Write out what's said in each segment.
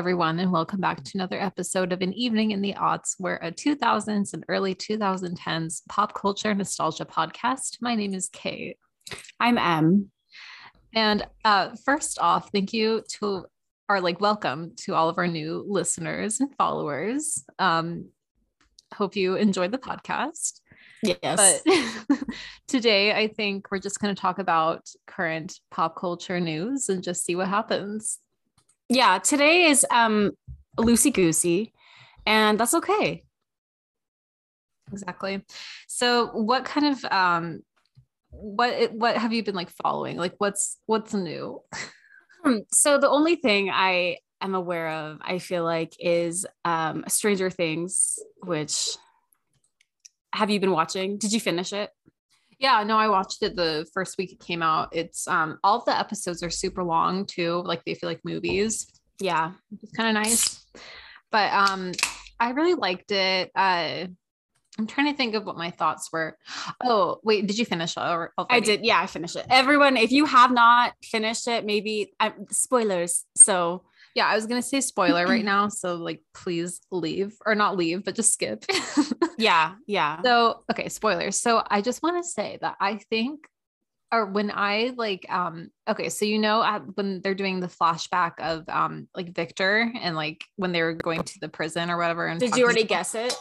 Everyone, and welcome back to another episode of An Evening in the Aughts, where a 2000s and early 2010s pop culture nostalgia podcast. My name is Kate. I'm Em. And uh, first off, thank you to our like welcome to all of our new listeners and followers. Um, hope you enjoyed the podcast. Yes. But today, I think we're just going to talk about current pop culture news and just see what happens. Yeah, today is um loosey goosey, and that's okay. Exactly. So, what kind of um, what what have you been like following? Like, what's what's new? Um, so the only thing I am aware of, I feel like, is um Stranger Things, which have you been watching? Did you finish it? Yeah, no, I watched it the first week it came out. It's um all of the episodes are super long too. Like they feel like movies. Yeah. It's kind of nice. But um I really liked it. Uh I'm trying to think of what my thoughts were. Oh, wait, did you finish it? I did. Yeah, I finished it. Everyone, if you have not finished it, maybe uh, spoilers. So yeah, I was gonna say spoiler right now, so like please leave or not leave, but just skip. yeah, yeah. So okay, spoilers. So I just want to say that I think or when I like um okay, so you know at, when they're doing the flashback of um like Victor and like when they were going to the prison or whatever. And did you already guess it?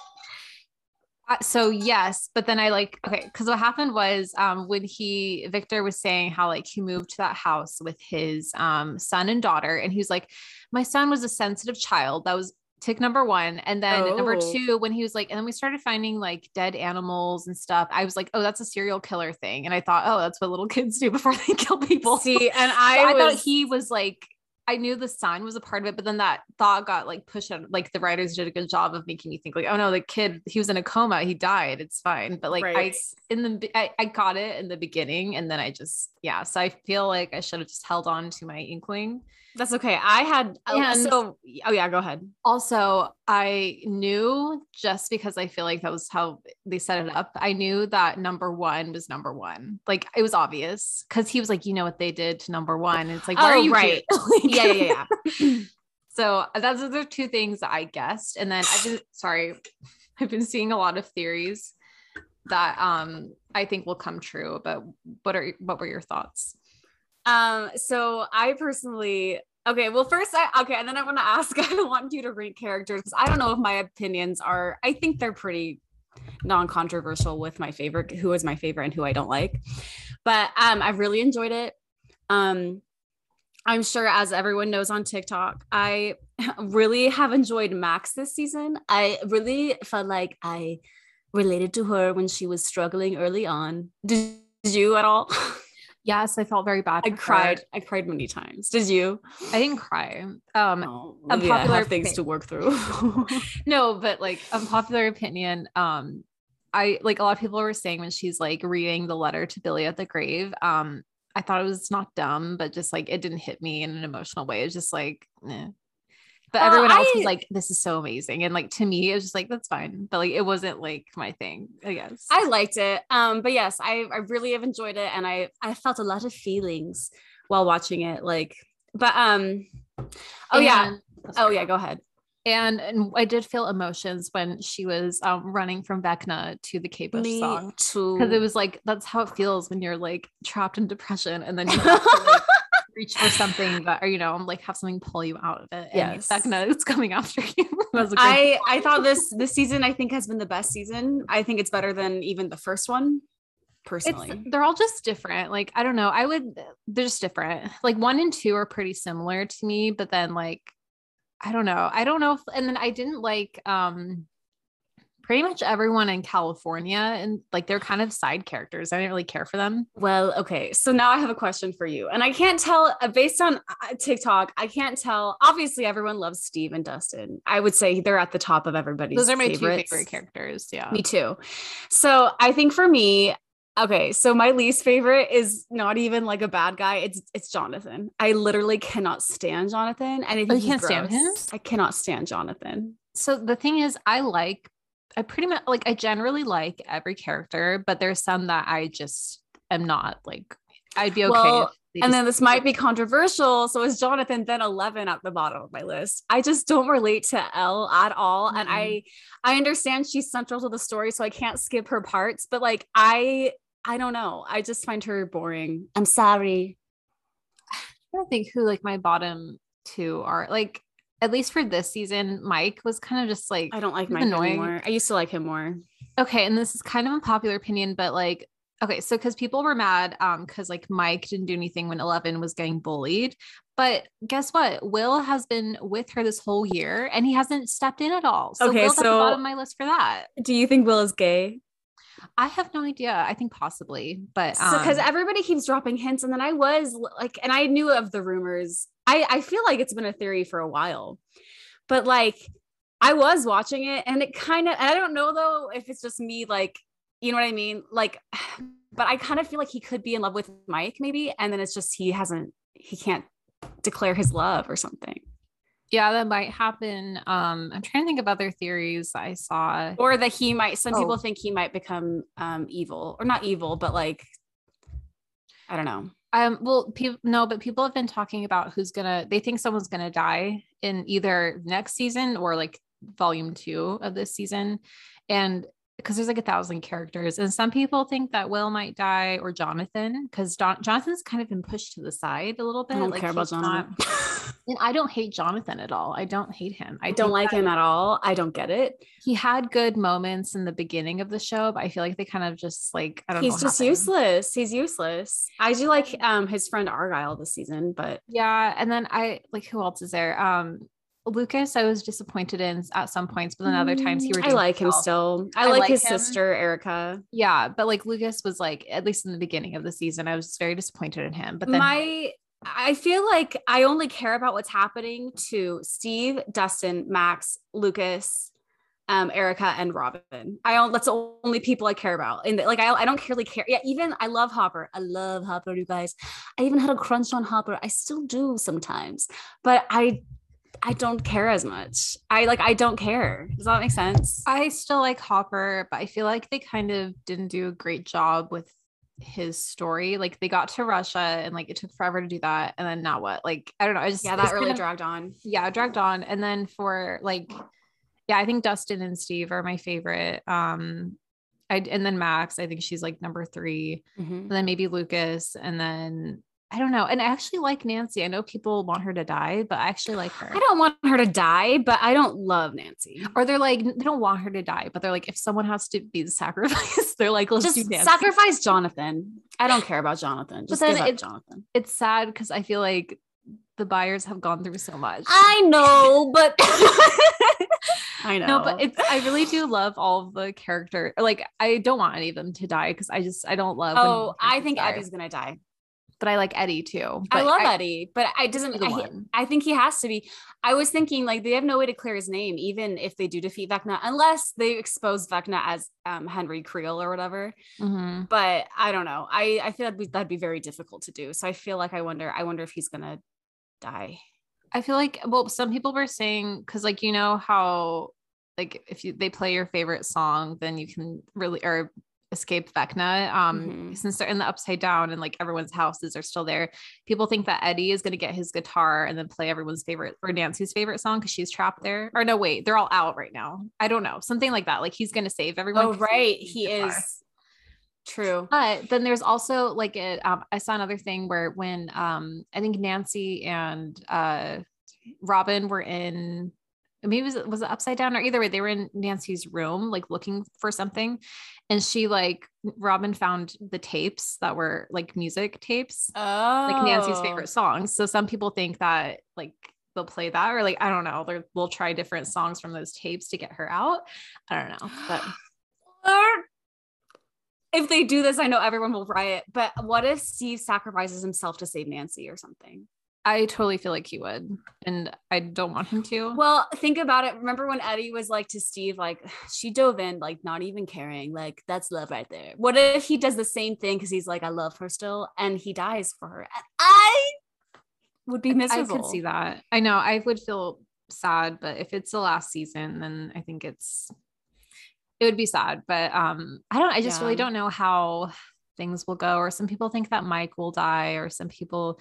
So yes, but then I like okay because what happened was um when he Victor was saying how like he moved to that house with his um son and daughter and he was like my son was a sensitive child that was tick number one and then oh. number two when he was like and then we started finding like dead animals and stuff I was like oh that's a serial killer thing and I thought oh that's what little kids do before they kill people see and I, so I was, thought he was like I knew the son was a part of it, but then that thought got like pushed out. Like the writers did a good job of making me think like, oh no, the kid, he was in a coma, he died. It's fine. But like right. I in the I, I got it in the beginning and then I just yeah. So I feel like I should have just held on to my inkling. That's okay. I had oh, and so oh yeah, go ahead. Also, I knew just because I feel like that was how they set it up. I knew that number one was number one. Like it was obvious because he was like, you know what they did to number one. It's like, why oh, are you right? like, yeah, yeah, yeah. so those are the two things I guessed. And then I've been sorry, I've been seeing a lot of theories that um I think will come true. But what are what were your thoughts? Um, so I personally okay, well, first I okay, and then I want to ask, I want you to rank characters because I don't know if my opinions are, I think they're pretty non-controversial with my favorite, who is my favorite and who I don't like. But um, I've really enjoyed it. Um, I'm sure as everyone knows on TikTok, I really have enjoyed Max this season. I really felt like I related to her when she was struggling early on. Did you at all? Yes, I felt very bad. I cried. Her. I cried many times. Did you? I didn't cry. Um, oh, unpopular things to work through. no, but like unpopular opinion. Um, I like a lot of people were saying when she's like reading the letter to Billy at the grave. Um, I thought it was not dumb, but just like it didn't hit me in an emotional way. It's just like, eh but everyone else I, was like this is so amazing. And like to me it was just like that's fine. But like it wasn't like my thing i guess. I liked it. Um but yes i i really have enjoyed it and i i felt a lot of feelings while watching it like but um oh and, yeah oh yeah go ahead. And, and I did feel emotions when she was um, running from Vecna to the Kate Bush Me song. Because it was like that's how it feels when you're like trapped in depression and then you like, reach for something that, or you know, like have something pull you out of it. Yes, Vecna is coming after you. I I thought this this season I think has been the best season. I think it's better than even the first one. Personally, it's, they're all just different. Like I don't know. I would they're just different. Like one and two are pretty similar to me, but then like I don't know. I don't know if and then I didn't like um pretty much everyone in California and like they're kind of side characters. I didn't really care for them. Well, okay. So now I have a question for you. And I can't tell uh, based on uh, TikTok, I can't tell. Obviously, everyone loves Steve and Dustin. I would say they're at the top of everybody's Those are my favorites. two favorite characters. Yeah. Me too. So I think for me, Okay, so my least favorite is not even like a bad guy. It's it's Jonathan. I literally cannot stand Jonathan. And I think oh, you can't gross. stand him. I cannot stand Jonathan. So the thing is, I like I pretty much like I generally like every character, but there's some that I just am not like I'd be okay well, and just- then this might be controversial. So is Jonathan then 11 at the bottom of my list? I just don't relate to El at all. And I I understand she's central to the story, so I can't skip her parts, but like I I don't know. I just find her boring. I'm sorry. I don't think who like my bottom two are like at least for this season, Mike was kind of just like I don't like Mike annoying. anymore. I used to like him more. okay, and this is kind of a popular opinion, but like okay, so because people were mad um because like Mike didn't do anything when Eleven was getting bullied. But guess what? Will has been with her this whole year and he hasn't stepped in at all. So Okay, Will's at the so- bottom of my list for that. Do you think Will is gay? I have no idea. I think possibly, but because um, everybody keeps dropping hints and then i was like and i knew of the rumors. I i feel like it's been a theory for a while but like i was watching it and it kind of i don't know though if it's just me like you know what i mean? Like but i kind of feel like he could be in love with mike maybe and then it's just he hasn't he can't declare his love or something yeah, that might happen. Um, I'm trying to think of other theories I saw. or that he might some Oh. people think he might become um evil or not evil but like i don't know Um, well, people no, but people have been talking about who's gonna. They think someone's gonna die in either next season or like volume two of this season, and because there's like a thousand characters, and some people think that Will might die or Jonathan because Don- Jonathan's kind of been pushed to the side a little bit. i don't like, care about he's not- jonathan and I don't hate Jonathan at all. I don't hate him. I I don't like him at all. I don't get it. He had good moments in the beginning of the show, but I feel like they kind of just like I don't know. He's what just happened. useless. He's useless. I do like um his friend Argyle this season, but Yeah, and then I like who else is there? Um Lucas, I was disappointed in at some points, but then other times he Mm, I like him still. I, I like, like his him. sister Erica. Yeah, but like Lucas was like at least in the beginning of the season, I was very disappointed in him. But then My I feel like I only care about what's happening to Steve, Dustin, Max, Lucas, um, Erica, and Robin. I don't. That's the only people I care about. And like, I, I don't really care. Yeah, even I love Hopper. I love Hopper, you guys. I even had a crunch on Hopper. I still do sometimes, but I, I don't care as much. I like. I don't care. Does that make sense? I still like Hopper, but I feel like they kind of didn't do a great job with his story. Like they got to Russia and like it took forever to do that. And then now what? Like, I don't know. I just yeah, that really kind of- dragged on. yeah, dragged on. And then for like, yeah, I think Dustin and Steve are my favorite. Um, I and then Max, I think she's like number three. Mhm. And then maybe Lucas, and then I don't know. And I actually like Nancy. I know people want her to die, but I actually like her. I don't want her to die, but I don't love Nancy. or they're like, they don't want her to die, but they're like, if someone has to be the sacrifice, they're like, let's just do Nancy. sacrifice Jonathan. I don't care about Jonathan. Just then give up Jonathan. it's sad because I feel like the Byers have gone through so much. I know, but I know. No, but it's I really do love all of the character. Like I don't want any of them to die because I just I don't love. oh, I think die. Eddie's gonna die. But I like Eddie too. I love Eddie, but I doesn't. I, one. I think he has to be. I was thinking like they have no way to clear his name, even if they do defeat Vecna, unless they expose Vecna as um, Henry Creel or whatever. Mhm. But I don't know. I I feel that'd be, that'd be very difficult to do. So I feel like I wonder. I wonder if he's gonna die. I feel like well, some people were saying because like you know how like if you they play your favorite song, then you can really or escape Vecna. Um, Mhm. since they're in the upside down and like everyone's houses are still there, people think that Eddie is gonna get his guitar and then play everyone's favorite or Nancy's favorite song because she's trapped there. Or no, wait, they're all out right now. I don't know, something like that. Like he's gonna save everyone. Oh right, he guitar. is. True. But then there's also like it. Um, I saw another thing where when um, I think Nancy and uh, Robin were in, maybe was it was it upside down or either way they were in Nancy's room like looking for something, and she like Robin found the tapes that were like music tapes, Oh, like Nancy's oh. favorite songs. So some people think that like they'll play that or like I don't know, they're- they'll try different songs from those tapes to get her out. I don't know, but. If they do this, I know everyone will riot. But what if Steve sacrifices himself to save Nancy or something? I totally feel like he would, and I don't want him to. Well, think about it. Remember when Eddie was like to Steve, like she dove in, like not even caring, like that's love right there. What if he does the same thing because he's like, I love her still, and he dies for her? I would be miserable. I could see that. I know I would feel sad, but if it's the last season, then I think it's it would be sad. But um, I don't. I just really don't know how things will go, or some people think that Mike will die, or some people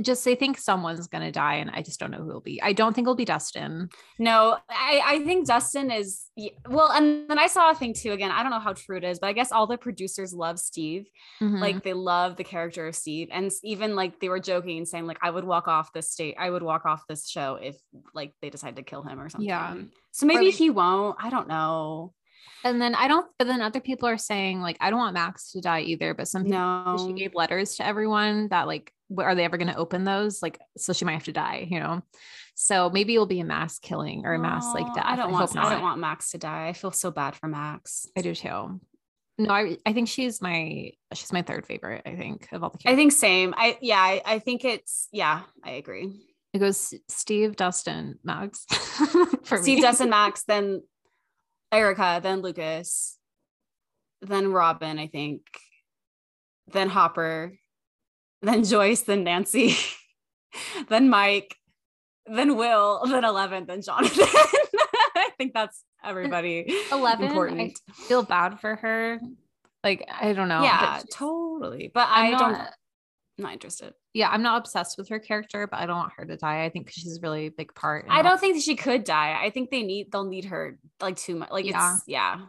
just they think someone's gonna die, and I just don't know who it'll be. I don't think it'll be Dustin. No, I, I think Dustin is well, and then I saw a thing too. Again, I don't know how true it is, but I guess all the producers love Steve. Mhm. Like they love the character of Steve, and even like they were joking and saying like I would walk off this state, I would walk off this show if like they decide to kill him or something. Yeah. So maybe like- he won't. I don't know. and then I don't. But then other people are saying like I don't want Max to die either. But some people No. she gave letters to everyone that like are they ever going to open those like so she might have to die you know so maybe it'll be a mass killing or a mass like death I don't hope want. I don't want Max to die. I feel so bad for Max. I do too no I, I think she's my she's my third favorite i think of all the I think same. I yeah. I, I think it's yeah. I agree. it goes steve dustin max for Steve, me Dustin, Max, then Erica, then Lucas, then Robin. I think, then Hopper, then Joyce, then Nancy, then Mike, then Will, then Eleven, then Jonathan. I think that's everybody. 11 important. i feel bad for her like i don't know yeah, but totally. But I'm I not- don't. I'm not interested. yeah i'm not obsessed with her character but i don't want her to die i think she's a really big part I don't think she could die. I think they need. They'll need her like too much. Like Yeah. it's yeah.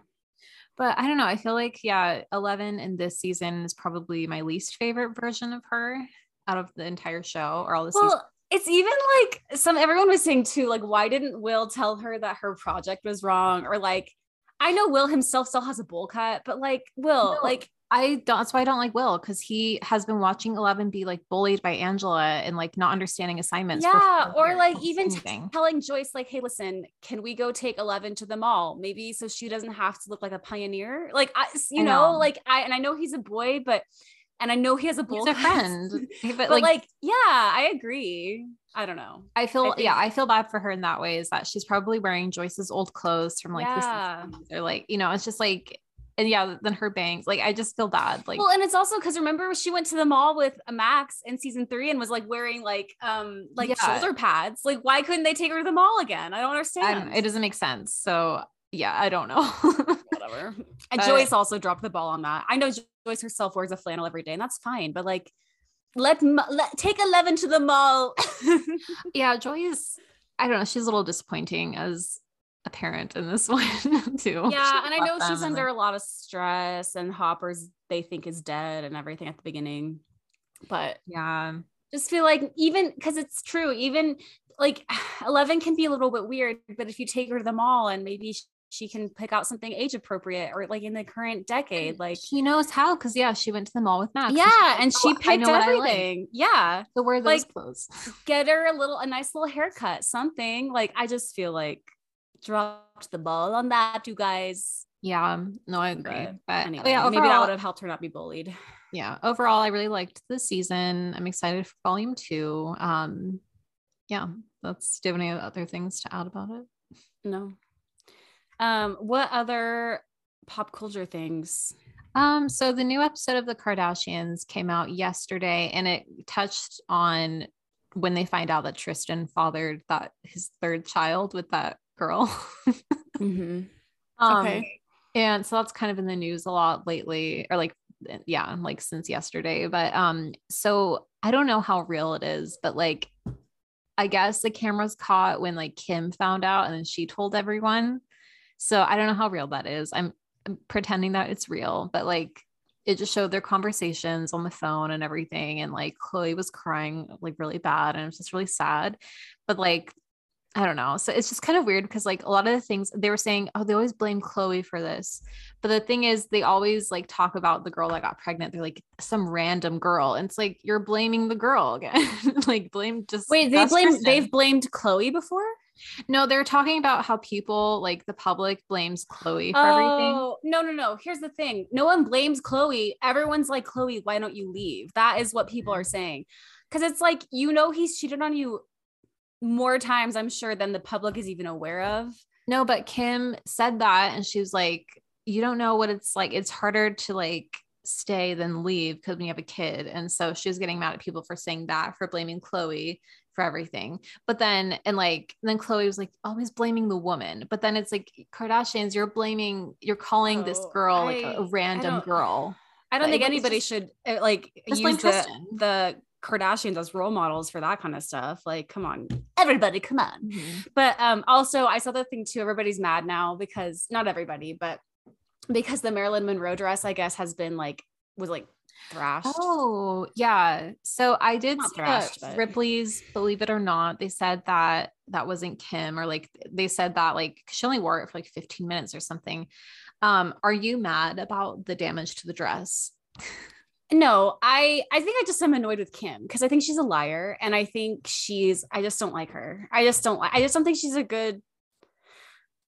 But I don't know. I feel like yeah, Eleven in this season is probably my least favorite version of her out of the entire show or all the seasons. Well, it's even like some everyone was saying too, like, why didn't Will tell her that her project was wrong? Or like, I know Will himself still has a bowl cut, but like, Will, No, like, I don't. That's why I don't like Will because he has been watching Eleven be like bullied by Angela and like not understanding assignments. yeah, or like even anything. telling Joyce, like, hey, listen, can we go take Eleven to the mall? Maybe so she doesn't have to look like a pioneer. Like, I, you I know, know. like I and I know he's a boy, but and I know he has a bowl He's a friend, but, But, like, like, yeah, I agree. I don't know. I feel I think- yeah, I feel bad for her in that way. Is that she's probably wearing Joyce's old clothes from like Yeah. the 60s or like you know, it's just like and yeah, then her bangs. Like I just feel bad. Like well, and it's also because remember she went to the mall with Max in season three and was like wearing like um like Yeah. shoulder pads. Like, why couldn't they take her to the mall again? I don't understand. don't- it doesn't make sense. So yeah, I don't know. Whatever. And But- Joyce also dropped the ball on that. I know Joyce herself wears a flannel every day, and that's fine. But like, let, let take Eleven to the mall. yeah, Joyce. I don't know, she's a little disappointing as a parent in this one too. yeah, and I know she's under a lot of stress, and Hopper's they think is dead and everything at the beginning. But yeah. just feel like even because it's true, even like Eleven can be a little bit weird, but if you take her to the mall and maybe sh- she can pick out something age appropriate or like in the current decade, like She knows how because yeah, she went to the mall with Max. yeah, and "Oh, she I picked know what I like." everything. Yeah, So wear those like- clothes. get her a little a nice little haircut, something like I just feel like dropped the ball on that, you guys. Yeah, no, I agree. But But, Anyway, yeah, maybe that would have helped her not be bullied. yeah, overall, I really liked the season. I'm excited for volume two. Um, yeah, that's. Do you have any other things to add about it? No. Um, what other pop culture things? Um, so the new episode of the Kardashians came out yesterday and it touched on when they find out that Tristan fathered that his third child with that girl. Mm-hmm. um, Okay. and so that's kind of in the news a lot lately, or like yeah, like since yesterday. But um, so I don't know how real it is, but like I guess the cameras caught when like Kim found out and then she told everyone. So I don't know how real that is. I'm, I'm pretending that it's real, but like it just showed their conversations on the phone and everything. And like Khloe was crying like really bad and it was just really sad. But like, I don't know. So it's just kind of weird because like a lot of the things they were saying, oh, they always blame Khloe for this. But the thing is, they always like talk about the girl that got pregnant. They're like some random girl. And it's like you're blaming the girl again. like blame just Wait, they blame Tristan. they've blamed Khloe before? No, they're talking about how people like the public blames Khloe for everything. Oh, no, no, no. Here's the thing. No one blames Khloe. Everyone's like, Khloe, why don't you leave? That is what people are mm. saying. Cause it's like, you know, he's cheated on you more times, I'm sure, than the public is even aware of. No, but Kim said that and she was like, you don't know what it's like. It's harder to like stay than leave because when you have a kid. And so she was getting mad at people for saying that, for blaming Khloe for everything. But then, and like, then Khloe was like, always blaming the woman. But then it's like, Kardashians, you're blaming, you're calling this Oh, girl like a random don't- girl. I don't But think anybody just- should uh, like use the, the Kardashians as role models for that kind of stuff. Like, come on, everybody, come on. Mhm. But um, also, I saw the thing too. Everybody's mad now because not everybody, but because the Marilyn Monroe dress, I guess, has been like was like thrashed. Oh, yeah. So I did Not see thrashed, but- Ripley's, believe it or not, they said that that wasn't Kim, or like they said that like she only wore it for like 15 minutes or something. Um, are you mad about the damage to the dress? No, I I think I just am annoyed with Kim because I think she's a liar, and I think she's I just don't like her. I just don't. I just don't think she's a good.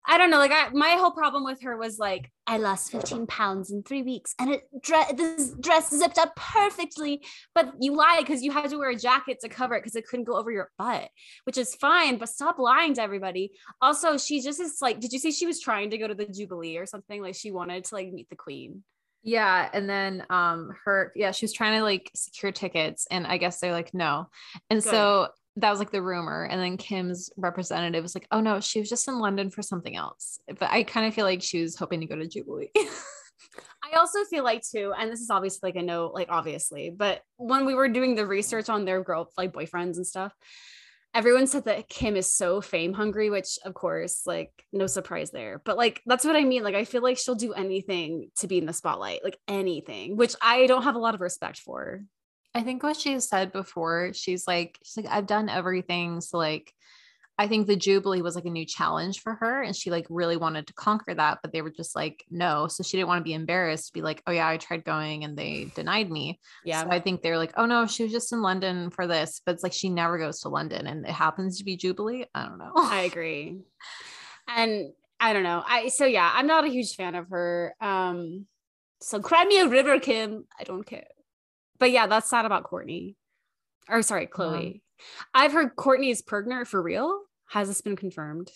I don't know. Like I, my whole problem with her was like I lost 15 pounds in three weeks, and it dre- this dress zipped up perfectly. But you lied because you had to wear a jacket to cover it because it couldn't go over your butt, which is fine. But stop lying to everybody. Also, she just is like, did you see she was trying to go to the Jubilee or something? Like she wanted to like meet the Queen. Yeah, and then um her yeah, she was trying to like secure tickets and I guess they're like no. And Good. so that was like the rumor and then Kim's representative was like, "Oh no, she was just in London for something else." But I kind of feel like she was hoping to go to Jubilee. I also feel like too, and this is obviously like a no, like obviously, but when we were doing the research on their girl like boyfriends and stuff, everyone said that Kim is so fame hungry, which of course, like no surprise there. But like that's what I mean. Like I feel like she'll do anything to be in the spotlight, like anything, which I don't have a lot of respect for. I think what she has said before, she's like, she's like, I've done everything. So like, I think the Jubilee was like a new challenge for her, and she like really wanted to conquer that, but they were just like, no. So she didn't want to be embarrassed to be like, oh yeah, I tried going and they denied me. Yeah. So I think they're like, oh no, she was just in London for this, but it's like she never goes to London, and it happens to be Jubilee. I don't know. I agree. And I don't know. I so yeah, I'm not a huge fan of her. Um so cry me a river, Kim. I don't care. But yeah, that's sad about Kourtney. Or sorry, Khloe. I've heard Kourtney is pregnant for real. Has this been confirmed?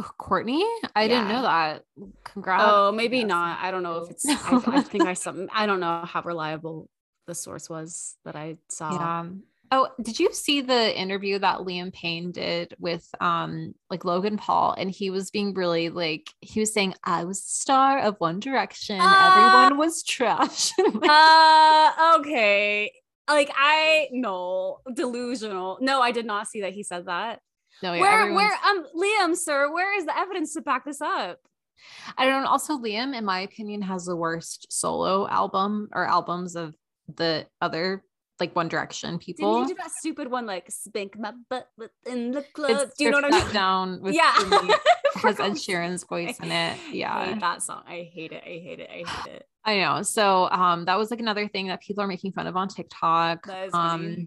Oh, Kourtney, I didn't know that. Congrats. Oh, maybe Yes. not. I don't know if it's I, I think I something I don't know how reliable the source was that I saw. Yeah. Oh, did you see the interview that Liam Payne did with um like Logan Paul? And he was being really like he was saying, I was the star of One Direction. Ah. Everyone was trash. uh okay. Like I no delusional. No, I did not see that he said that. no, yeah, where everyone's- where um Liam sir where is the evidence to back this up I don't know. Also, Liam, in my opinion, has the worst solo album or albums of the other like One Direction people. didn't he do that stupid one like spank my butt in the club It's do you know what I Sat mean down with yeah has Ed Sheeran's voice in it. Yeah. that song I hate it I hate it I hate it I know. So um that was like another thing that people are making fun of on TikTok. Um.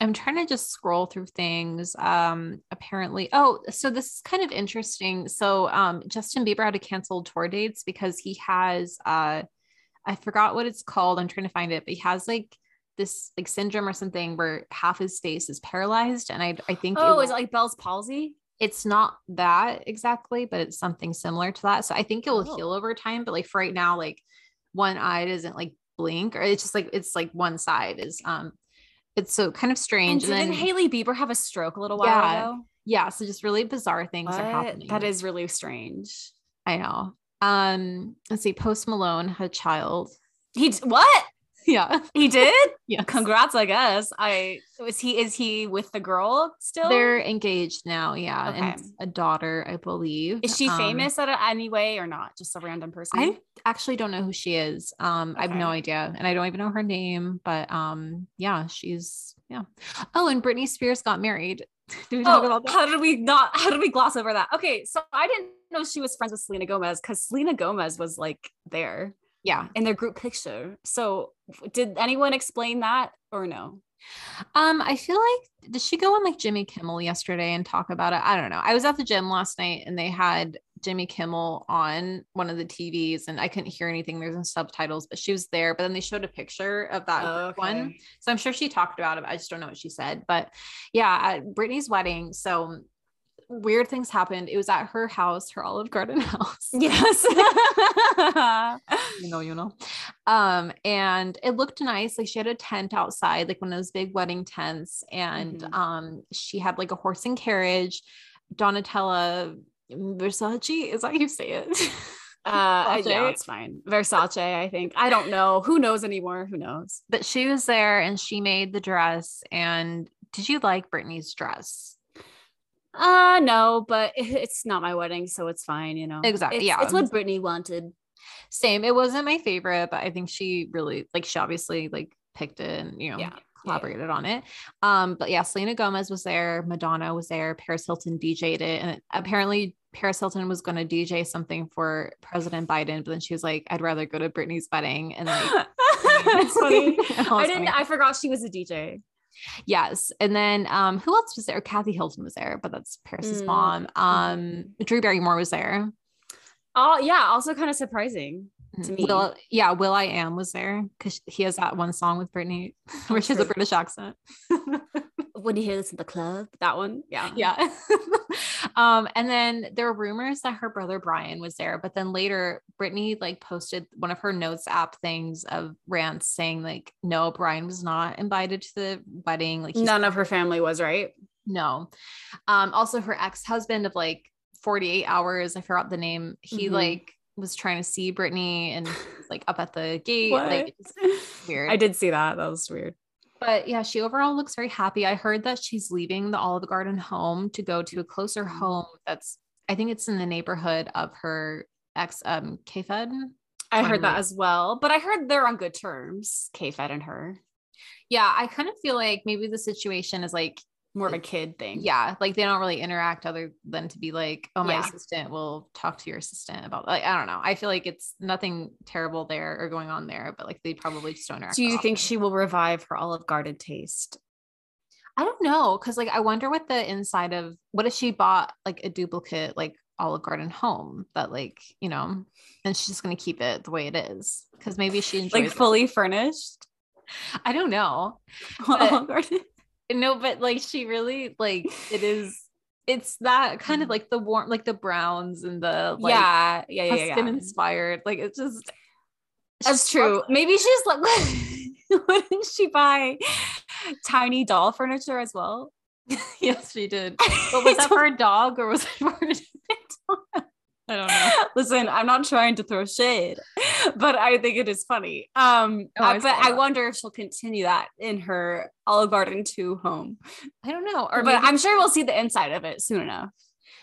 I'm trying to just scroll through things. Um apparently oh, so this is kind of interesting. So um Justin Bieber had to cancel tour dates because he has uh I forgot what it's called. I'm trying to find it, but he has like this like syndrome or something where half his face is paralyzed and I I think oh is it like Bell's palsy it's not that exactly, but it's something similar to that. So I think it will Oh. heal over time. But like for right now, like one eye doesn't like blink, or it's just like it's like one side is um it's so kind of strange. And, didn't then Hailey Bieber have a stroke a little while Yeah, ago yeah, so just really bizarre things are happening. that is really strange I know. Um, let's see, Post Malone had a child. he what Yeah. he did Yeah. congrats i guess i is he is he with the girl still They're engaged now, yeah. Okay. And a daughter, I believe. is she Um, famous at any way or not just a random person I actually don't know who she is. Um, I have no idea, and I don't even know her name. But um, yeah, she's yeah. Oh, and Britney Spears got married. Did we talk Oh, about that? how did we not? How did we gloss over that? Okay, so I didn't know she was friends with Selena Gomez because Selena Gomez was like there Yeah. in their group picture. So did anyone explain that or no? Um, I feel like did she go on like Jimmy Kimmel yesterday and talk about it? I don't know. I was at the gym last night and they had Jimmy Kimmel on one of the TVs and I couldn't hear anything. There's no subtitles, but she was there. But then they showed a picture of that Oh, group one. So I'm sure she talked about it. I just don't know what she said. But yeah, at Britney's wedding. So weird things happened. It was at her house, her Olive Garden house. Yes. You know, you know. Um, and it looked nice. Like she had a tent outside, like one of those big wedding tents, and Mhm. um, she had like a horse and carriage. Donatella Versace, is that how you say it? Uh, Versace? yeah, it's fine. Versace, I think. I don't know. Who knows anymore? Who knows? But she was there and she made the dress. And did you like Britney's dress? Uh, no, but it's not my wedding, so it's fine. You know, Exactly, It's, yeah. it's what Britney wanted. Same. It wasn't my favorite, but I think she really like she obviously like picked it and you know Yeah. collaborated on it. Um, but yeah, Selena Gomez was there, Madonna was there, Paris Hilton DJ'd it, and apparently Paris Hilton was going to DJ something for President Biden, but then she was like, "I'd rather go to Britney's wedding." And like, That's funny. That I didn't. funny. I forgot she was a DJ. Yes, and then um, who else was there? Kathy Hilton was there, but that's Paris's Mm, mom. Um, Drew Barrymore was there. Oh yeah, also kind of surprising. To me. Will, yeah, will.i.am was there because he has that one song with Britney where she has a. British accent. When you hear this in the club, that one, yeah, yeah. um, and then there were rumors that her brother Brian was there, but then later Britney like posted one of her notes app things of rants saying like, no, Brian was not invited to the wedding. Like None of her family was right. no. Um, also her ex-husband of like 48 hours, I forgot the name. He Mhm. like was trying to see Britney and like up at the gate. What? Like weird. I did see that. That was weird. But yeah, she overall looks very happy. I heard that she's leaving the Olive Garden home to go to a closer Mm-hmm. home that's I think it's in the neighborhood of her ex um K-Fed. I heard that as well, but I heard they're on good terms, K-Fed and her. Yeah, I kind of feel like maybe the situation is like More of a kid thing. yeah, like they don't really interact other than to be like, oh, my Yeah. assistant will talk to your assistant about like I don't know. I feel like it's nothing terrible there or going on there, but like they probably just don't interact. Do you think often. she will revive her Olive Garden taste? I don't know because like I wonder what the inside of what if she bought like a duplicate like Olive Garden home that like you know and she's just gonna keep it the way it is because maybe she enjoys Like it. fully furnished I don't know Olive Garden? No but like she really like it is it's that kind of mm. like the warm like the browns and the like yeah, yeah, yeah, yeah. yeah. inspired like it's just That's true. loves- Maybe she's like, wouldn't she buy tiny doll furniture as well? yes she did but was that for a dog or was it for a I don't know Listen, I'm not trying to throw shade, but I think it is funny. Um, Oh, I but I wonder if she'll continue that in her Olive Garden 2 home. I don't know or but I'm sure we'll see the inside of it soon enough.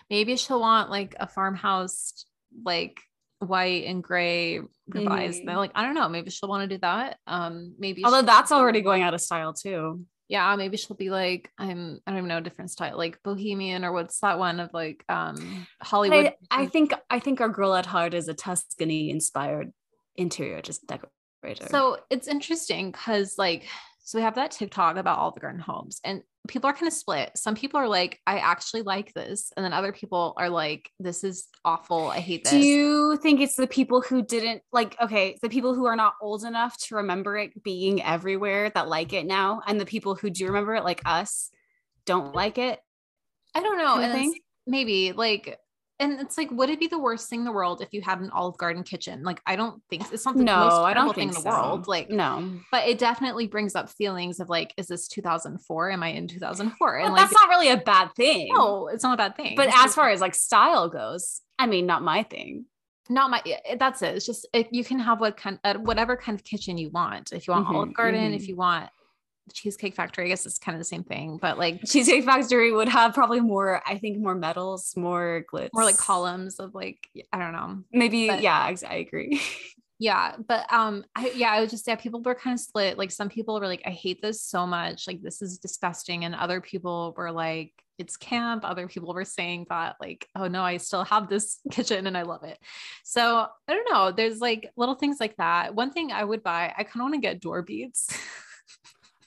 maybe she'll want like a farmhouse like white and gray revised Mhm. Like i don't know maybe she'll want to do that um maybe Although that's already going out of style too. Yeah maybe she'll be like i'm i don't even know a different style like bohemian or what's that one of like um hollywood I, I think I think our girl at heart is a Tuscany inspired interior just decorator. so it's interesting because like so we have that tiktok about Olive Garden homes and people are kind of split some people are like i actually like this and then other people are like this is awful i hate this Do you think it's the people who didn't like okay, the people who are not old enough to remember it being everywhere that like it now and the people who do remember it like us don't like it? I don't know. kinda and maybe like, and it's like, would it be the worst thing in the world if you had an Olive Garden kitchen? Like, I don't think it's the No, most I don't thing think in the world. Like, No. but it definitely brings up feelings of like, is this 2004? Am I in 2004? And Well, like, that's not really a bad thing. no, it's not a bad thing. But It's as just far as like style goes, I mean, not my thing. not my, that's it. It's just if you can have what kind, uh, whatever kind of kitchen you want. If you want Olive Mhm, Garden, if mhm. you want Cheesecake Factory, I guess it's kind of the same thing. But like Cheesecake Factory would have probably more, I think, more metals, more glitz, more like columns of like I don't know. Maybe, but- yeah, ex- I agree. Yeah, but um, I yeah, I would just say people were kind of split. Like some people were like, I hate this so much, like this is disgusting, and other people were like, it's camp. Other people were saying that like, oh no, I still have this kitchen and I love it. So I don't know. There's like little things like that. One thing I would buy, I kind of want to get door beads.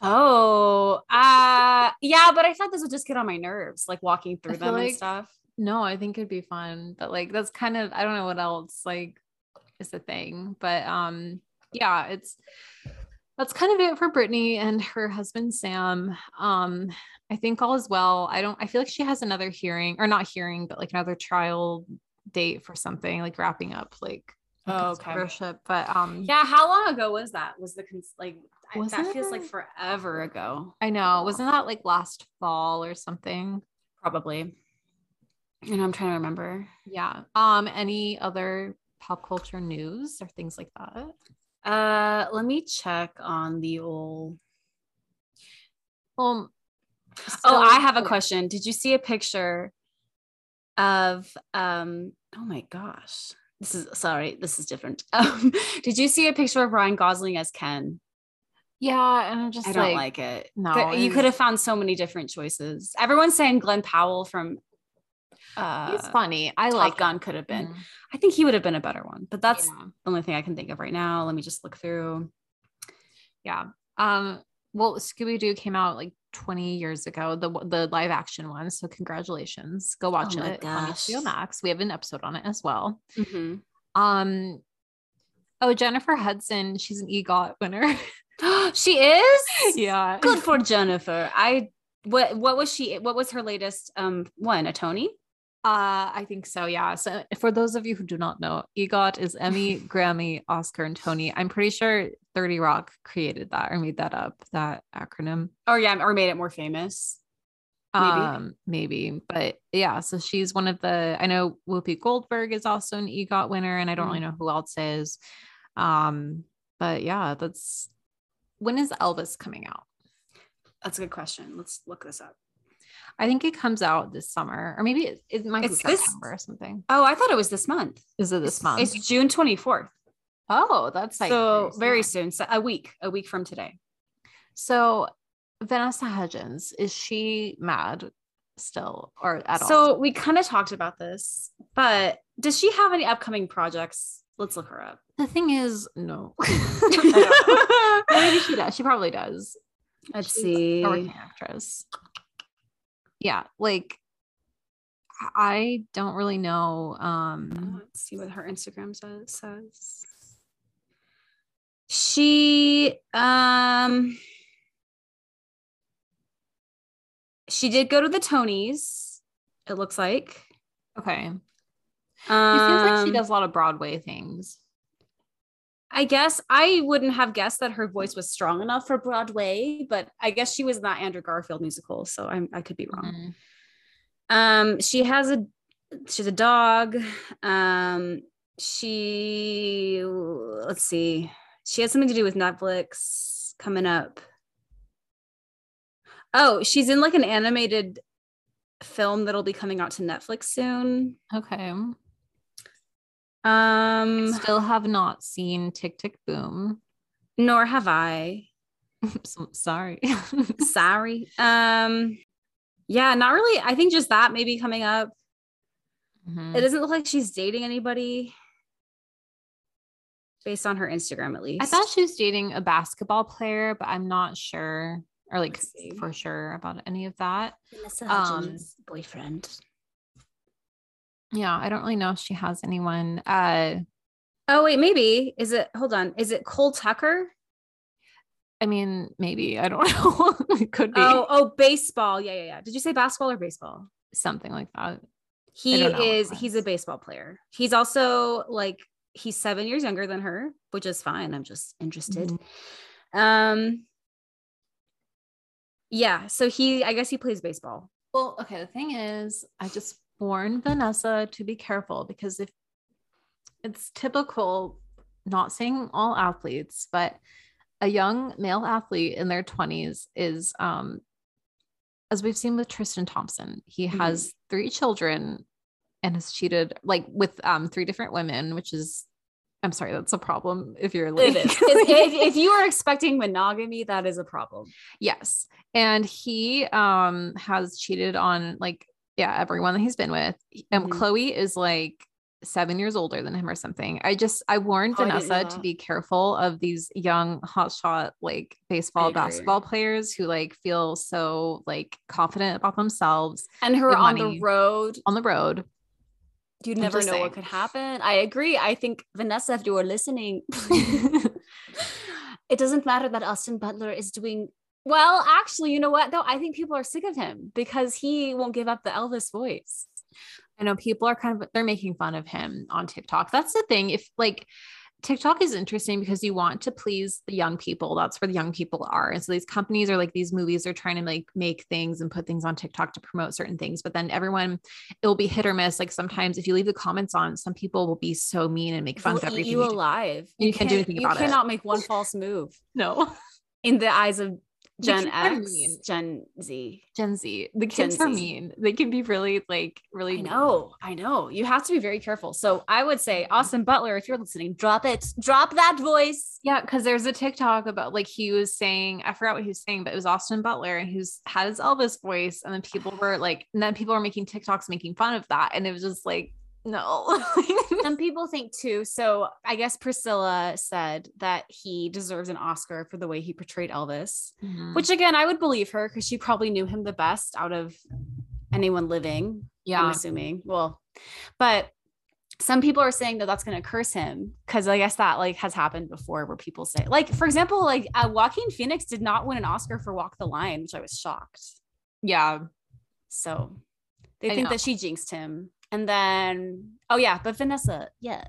Oh, uh yeah, but I thought this would just get on my nerves, like walking through them and stuff. no, I think it'd be fun, but like that's kind of I don't know what else like is the thing, but um yeah, it's that's kind of it for Britney and her husband Sam. Um I think all is well. I don't I feel like she has another hearing or not hearing, but like another trial date for something like wrapping up like Oh, okay. But um Yeah, how long ago was that? Was the cons- like I- that feels like forever ago, I know, wasn't that like last fall or something? probably. And I'm trying to remember. Yeah. Um any other pop culture news or things like that? Uh, let me check on the old. Well, oh, I have a question. Did you see a picture of um? Oh my gosh, this is sorry. This is different. Um, did you see a picture of Ryan Gosling as Ken? Yeah, and I'm just I don't like, like it. no, There- you could have found so many different choices. Everyone's saying Glen Powell from uh, he's funny. I Top like Gun could have been. Mhm. I think he would have been a better one, but that's Yeah. the only thing I can think of right now. Let me just look through. Yeah. Um, well, Scooby Doo came out like 20 years ago, the the live action one. So congratulations. Go watch Oh it on. HBO Max. We have an episode on it as well. Mhm. Um oh Jennifer Hudson, she's an EGOT winner. she is. yeah. Good for Jennifer. I what what was she? What was her latest um one? A Tony? Uh, I think so. Yeah. So for those of you who do not know, EGOT is Emmy, Grammy, Oscar, and Tony. I'm pretty sure 30 Rock created that or made that up, that acronym. Or yeah, or made it more famous. Maybe. Um, maybe, but yeah. So she's one of the. I know Whoopi Goldberg is also an EGOT winner, and I don't really know who else is. Um, but yeah, that's when is Elvis coming out? That's a good question. Let's look this up. I think it comes out this summer, or maybe it, it might It's be this- September or something. Oh, I thought it was this month. Is it this month? It's June 24th. oh, that's like so very soon. soon. So a week, a week from today. So Vanessa Hudgens, is she mad still or at all? So we kind of talked about this, but does she have any upcoming projects? Let's look her up. the thing is, no. Maybe she does. She probably does. Let's She's see. Working actress. Yeah, like I don't really know. Um Let's see what her Instagram says. says. She um she did go to the Tonys. It looks like. okay. Um, It seems like she does a lot of Broadway things. I guess I wouldn't have guessed that her voice was strong enough for Broadway, but I guess she was in that Andrew Garfield musical, so I'm, I could be wrong. Mhm. Um, she has a she's a dog. Um, she let's see, she has something to do with Netflix coming up. Oh, she's in like an animated film that'll be coming out to Netflix soon. Okay. Um, Still have not seen Tick Tick Boom. nor have I. So- sorry. Sorry. Um, yeah, not really. I think just that maybe coming up. Mhm. It doesn't look like she's dating anybody based on her Instagram, at least. I thought she was dating a basketball player, but I'm not sure or like for sure about any of that. Vanessa um, Hudgens' boyfriend. Yeah, I don't really know if she has anyone. Uh Oh wait, maybe is it? Hold on, is it Cole Tucker? I mean, maybe I don't know. it could be Oh, oh, baseball. Yeah, yeah, yeah. Did you say basketball or baseball? something like that. He don't know what is. He's a baseball player. He's also like he's seven years younger than her, which is fine. I'm just interested. Mhm. Um. Yeah, so he, I guess he plays baseball. Well, okay, the thing is, I just warned Vanessa to be careful because if it's typical, not saying all athletes, but a young male athlete in their 20s is um as we've seen with Tristan Thompson, he Mhm. has three children and has cheated like with um three different women, which is I'm sorry, that's a problem if you're like if, if, if you are expecting monogamy, that is a problem. Yes. And he um has cheated on like yeah, everyone that he's been with. Um Mhm. Khloe is like 7 years older than him or something. I just I warned Oh, I Vanessa to be careful of these young hotshot like baseball basketball players who like feel so like confident about themselves And who are on the road, on the road. you never know saying. what could happen. I agree. I think Vanessa, if you are listening, it doesn't matter that Austin Butler is doing well. Actually, you know what though? I think people are sick of him because he won't give up the Elvis voice. I know people are kind of they're making fun of him on TikTok. That's the thing. If like TikTok is interesting because you want to please the young people. That's where the young people are. And so these companies are like these movies are trying to like make things and put things on TikTok to promote certain things. But then everyone, it will be hit or miss. Like sometimes if you leave the comments on, some people will be so mean and make fun They'll of eat everything. you you alive. You can't do anything You about it. cannot make one false move No. in the eyes of Gen X, mean. Gen Z. Gen Z. The Gen kids are Z. mean. They can be really like really I know, I know. You have to be very careful. So I would say, Austin Butler, if you're listening, drop it, drop that voice. Yeah, because there's a TikTok about like he was saying, I forgot what he was saying, but it was Austin Butler and who's had his Elvis voice. And then people were like, and then people were making TikToks making fun of that. And it was just like, no. Some people think too. So I guess Priscilla said that he deserves an Oscar for the way he portrayed Elvis, Mhm. which again, I would believe her because she probably knew him the best out of anyone living. I'm yeah. assuming. Well, but some people are saying that that's going to curse him because I guess that like has happened before where people say, like, for example, like uh, Joaquin Phoenix did not win an Oscar for Walk the Line, which I was shocked. Yeah. So they I think know. that she jinxed him. And then, oh yeah, but Vanessa, yeah.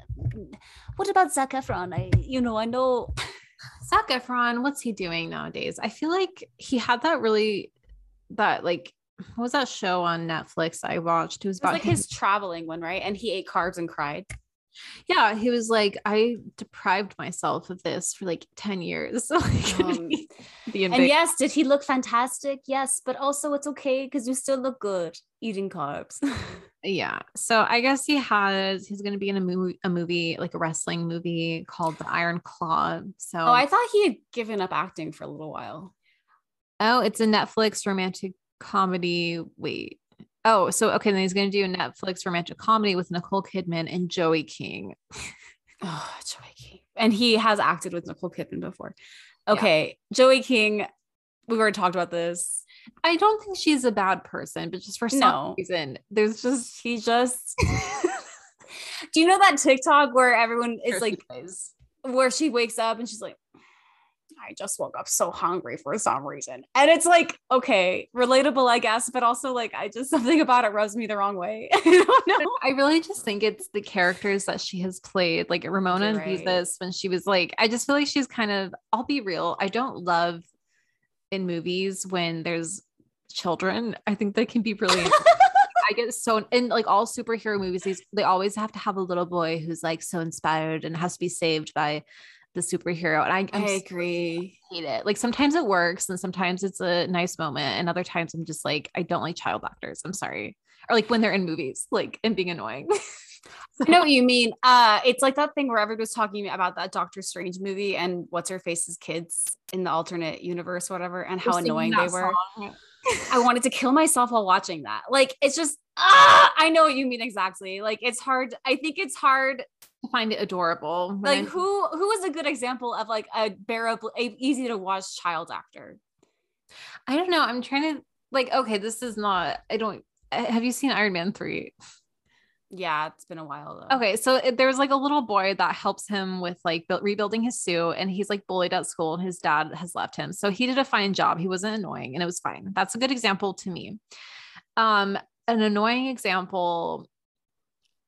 What about Zac Efron? I, you know, I know. Zac Efron, what's he doing nowadays? I feel like he had that really, that like, what was that show on Netflix I watched? It was It was about like him- his traveling one, right? And he ate carbs and cried. Yeah, he was like, I deprived myself of this for like 10 years. So like, Um, the And yes, did he look fantastic? Yes, but also it's okay because you still look good eating carbs. yeah so i guess he has he's going to be in a movie a movie like a wrestling movie called the iron claw so oh, I thought he had given up acting for a little while. oh it's a netflix romantic comedy wait oh so okay then he's going to do a netflix romantic comedy with nicole kidman and joey king Oh, Joey King. And he has acted with Nicole Kidman before. Okay, Joey King, we've already talked about this. i don't think she's a bad person but just for some No. reason there's just He just Do you know that TikTok where everyone is like where she wakes up and she's like, I just woke up so hungry for some reason. And it's like, okay, relatable, I guess, but also like I just something about it rubs me the wrong way. I don't know. I really just think it's the characters that she has played, like Ramona You're right. Beezus when she was like, I just feel like she's kind of, I'll be real. I don't love in movies when there's children. I think that can be really, I get so, in like all superhero movies, these, they always have to have a little boy who's like so inspired and has to be saved by the superhero. And I, I'm I so- agree. hate it. Like sometimes it works and sometimes it's a nice moment. And other times I'm just like, I don't like child actors. I'm sorry. Or like when they're in movies, like and being annoying. I know what you mean. Uh, it's like that thing where everybody was talking about that Doctor Strange movie and what's her face's kids in the alternate universe, whatever, and how annoying they were. song. I wanted to kill myself while watching that. Like it's just ah, I know what you mean exactly. Like it's hard. I think it's hard. Find it adorable. Like I'm- who who is a good example of like a bearable, a easy to watch child actor? I don't know. I'm trying to like. Okay, this is not. I don't. uh, Have you seen Iron Man three? Yeah, it's been a while though. Okay, so it, there's like a little boy that helps him with like build, rebuilding his suit, and he's like bullied at school, and his dad has left him. So he did a fine job. He wasn't annoying, and it was fine. That's a good example to me. Um, an annoying example.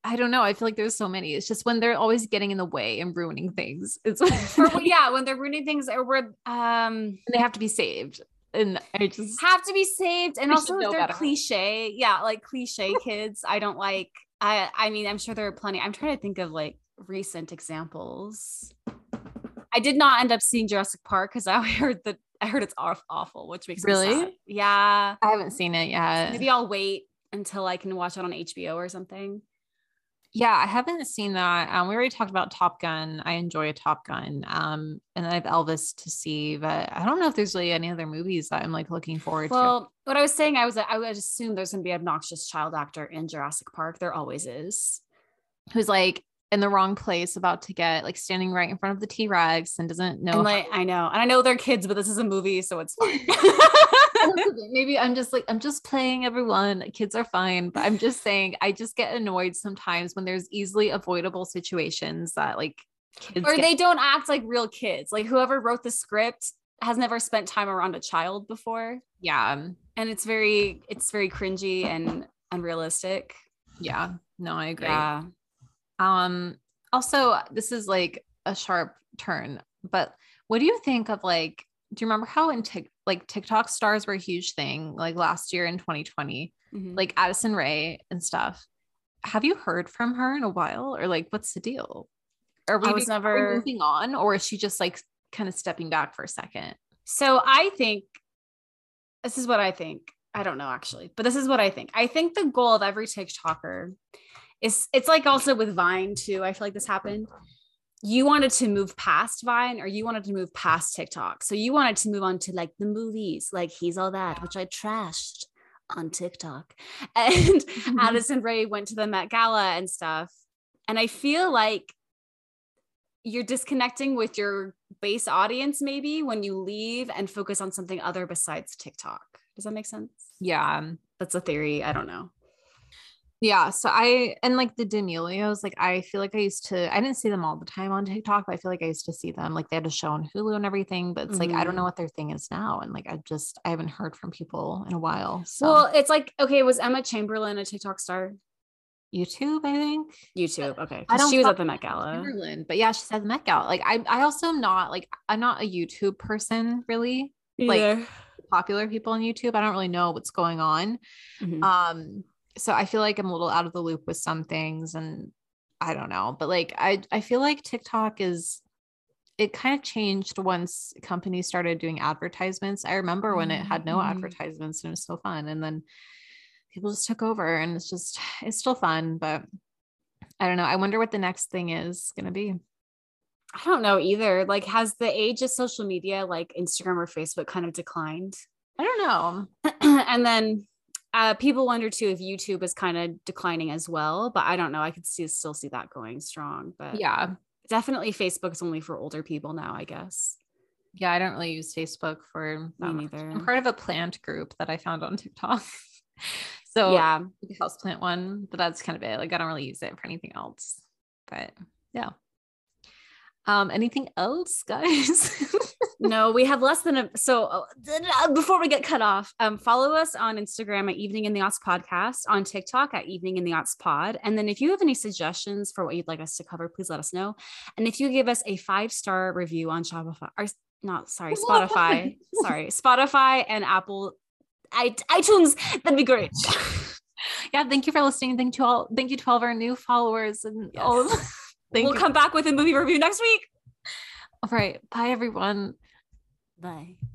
I don't know. I feel like there's so many. It's just when they're always getting in the way and ruining things. It's Or, yeah, when they're ruining things or where um they have to be saved, and I just have to be saved and also they're better. cliche. Yeah, like cliche kids. I don't like I I mean, I'm sure there are plenty. I'm trying to think of like recent examples. I did not end up seeing Jurassic Park because I heard that I heard it's awful, which makes Really? Yeah. I haven't seen it yet. Maybe I'll wait until I can watch it on HBO or something. Yeah, I haven't seen that. Um, we already talked about Top Gun. I enjoy a Top Gun. Um, and I have Elvis to see, but I don't know if there's really any other movies that I'm like looking forward to. Well, what I was saying, I was I would assume there's gonna be an obnoxious child actor in Jurassic Park. There always is. Who's like in the wrong place, about to get like standing right in front of the T Rex and doesn't know. And like I know, and I know they're kids, but this is a movie, so it's fine. Maybe I'm just like I'm just playing everyone. Kids are fine, but I'm just saying I just get annoyed sometimes when there's easily avoidable situations that like kids or get- they don't act like real kids. Like whoever wrote the script has never spent time around a child before, yeah and it's very it's very cringy and unrealistic. yeah no I agree. Yeah. Um, also, this is like a sharp turn. But what do you think of like? Do you remember how in Tik like TikTok stars were a huge thing like last year in 2020, Mhm. like Addison Rae and stuff? Have you heard from her in a while, or like what's the deal? Are we, was never- moving on, or is she just like kind of stepping back for a second? So I think this is what I think. I don't know actually, but this is what I think. I think the goal of every TikToker is it's like also with Vine too. I feel like this happened. You wanted to move past Vine or you wanted to move past TikTok. So you wanted to move on to like the movies, like He's All That, which I trashed on TikTok. And mm-hmm. Addison Rae went to the Met Gala and stuff. And I feel like you're disconnecting with your base audience maybe when you leave and focus on something other besides TikTok. Does that make sense? Yeah. That's a theory. I don't know. Yeah. So I and like the D'Amelios, like I feel like I used to I didn't see them all the time on TikTok, but I feel like I used to see them. Like they had a show on Hulu and everything. But it's like I don't know Mhm. what their thing is now. And like I just I haven't heard from people in a while. So Well, it's like, okay, was Emma Chamberlain a TikTok star? YouTube, I think. YouTube. Okay. I don't She was at the Met Gala. Chamberlain, but yeah, she said the Met Gala. Like I I also am not like I'm not a YouTube person really. Like. Popular people on YouTube. I don't really know what's going on. Mhm. um so i feel like i'm a little out of the loop with some things and i don't know but like i i feel like tiktok is it kind of changed once companies started doing advertisements i remember when it had no Mhm. advertisements and it was so fun and then people just took over and it's just it's still fun but i don't know i wonder what the next thing is going to be I don't know either. Like, has the age of social media, like Instagram or Facebook, kind of declined? i don't know and then uh, people wonder too if YouTube is kind of declining as well. But I don't know. I could see still see that going strong. But yeah definitely Facebook's only for older people now. I guess. yeah i don't really use facebook for Me that neither. i'm part of a plant group that i found on tiktok so yeah. the houseplant one, but that's kind of it. Like I don't really use it for anything else. But yeah. Um, anything else, guys? no, we have less than a. So uh, before we get cut off, um, follow us on Instagram at Evening in the Aughts Podcast, on TikTok at Evening in the Aughts Pod, and then if you have any suggestions for what you'd like us to cover, please let us know. And if you give us a five star review on Shopify, or not sorry, Spotify, sorry, Spotify and Apple, I, iTunes, that'd be great. yeah, thank you for listening. Thank you all. Thank you to all of our new followers and all of thank we'll you. come back with a movie review next week. all right. Bye everyone. Bye.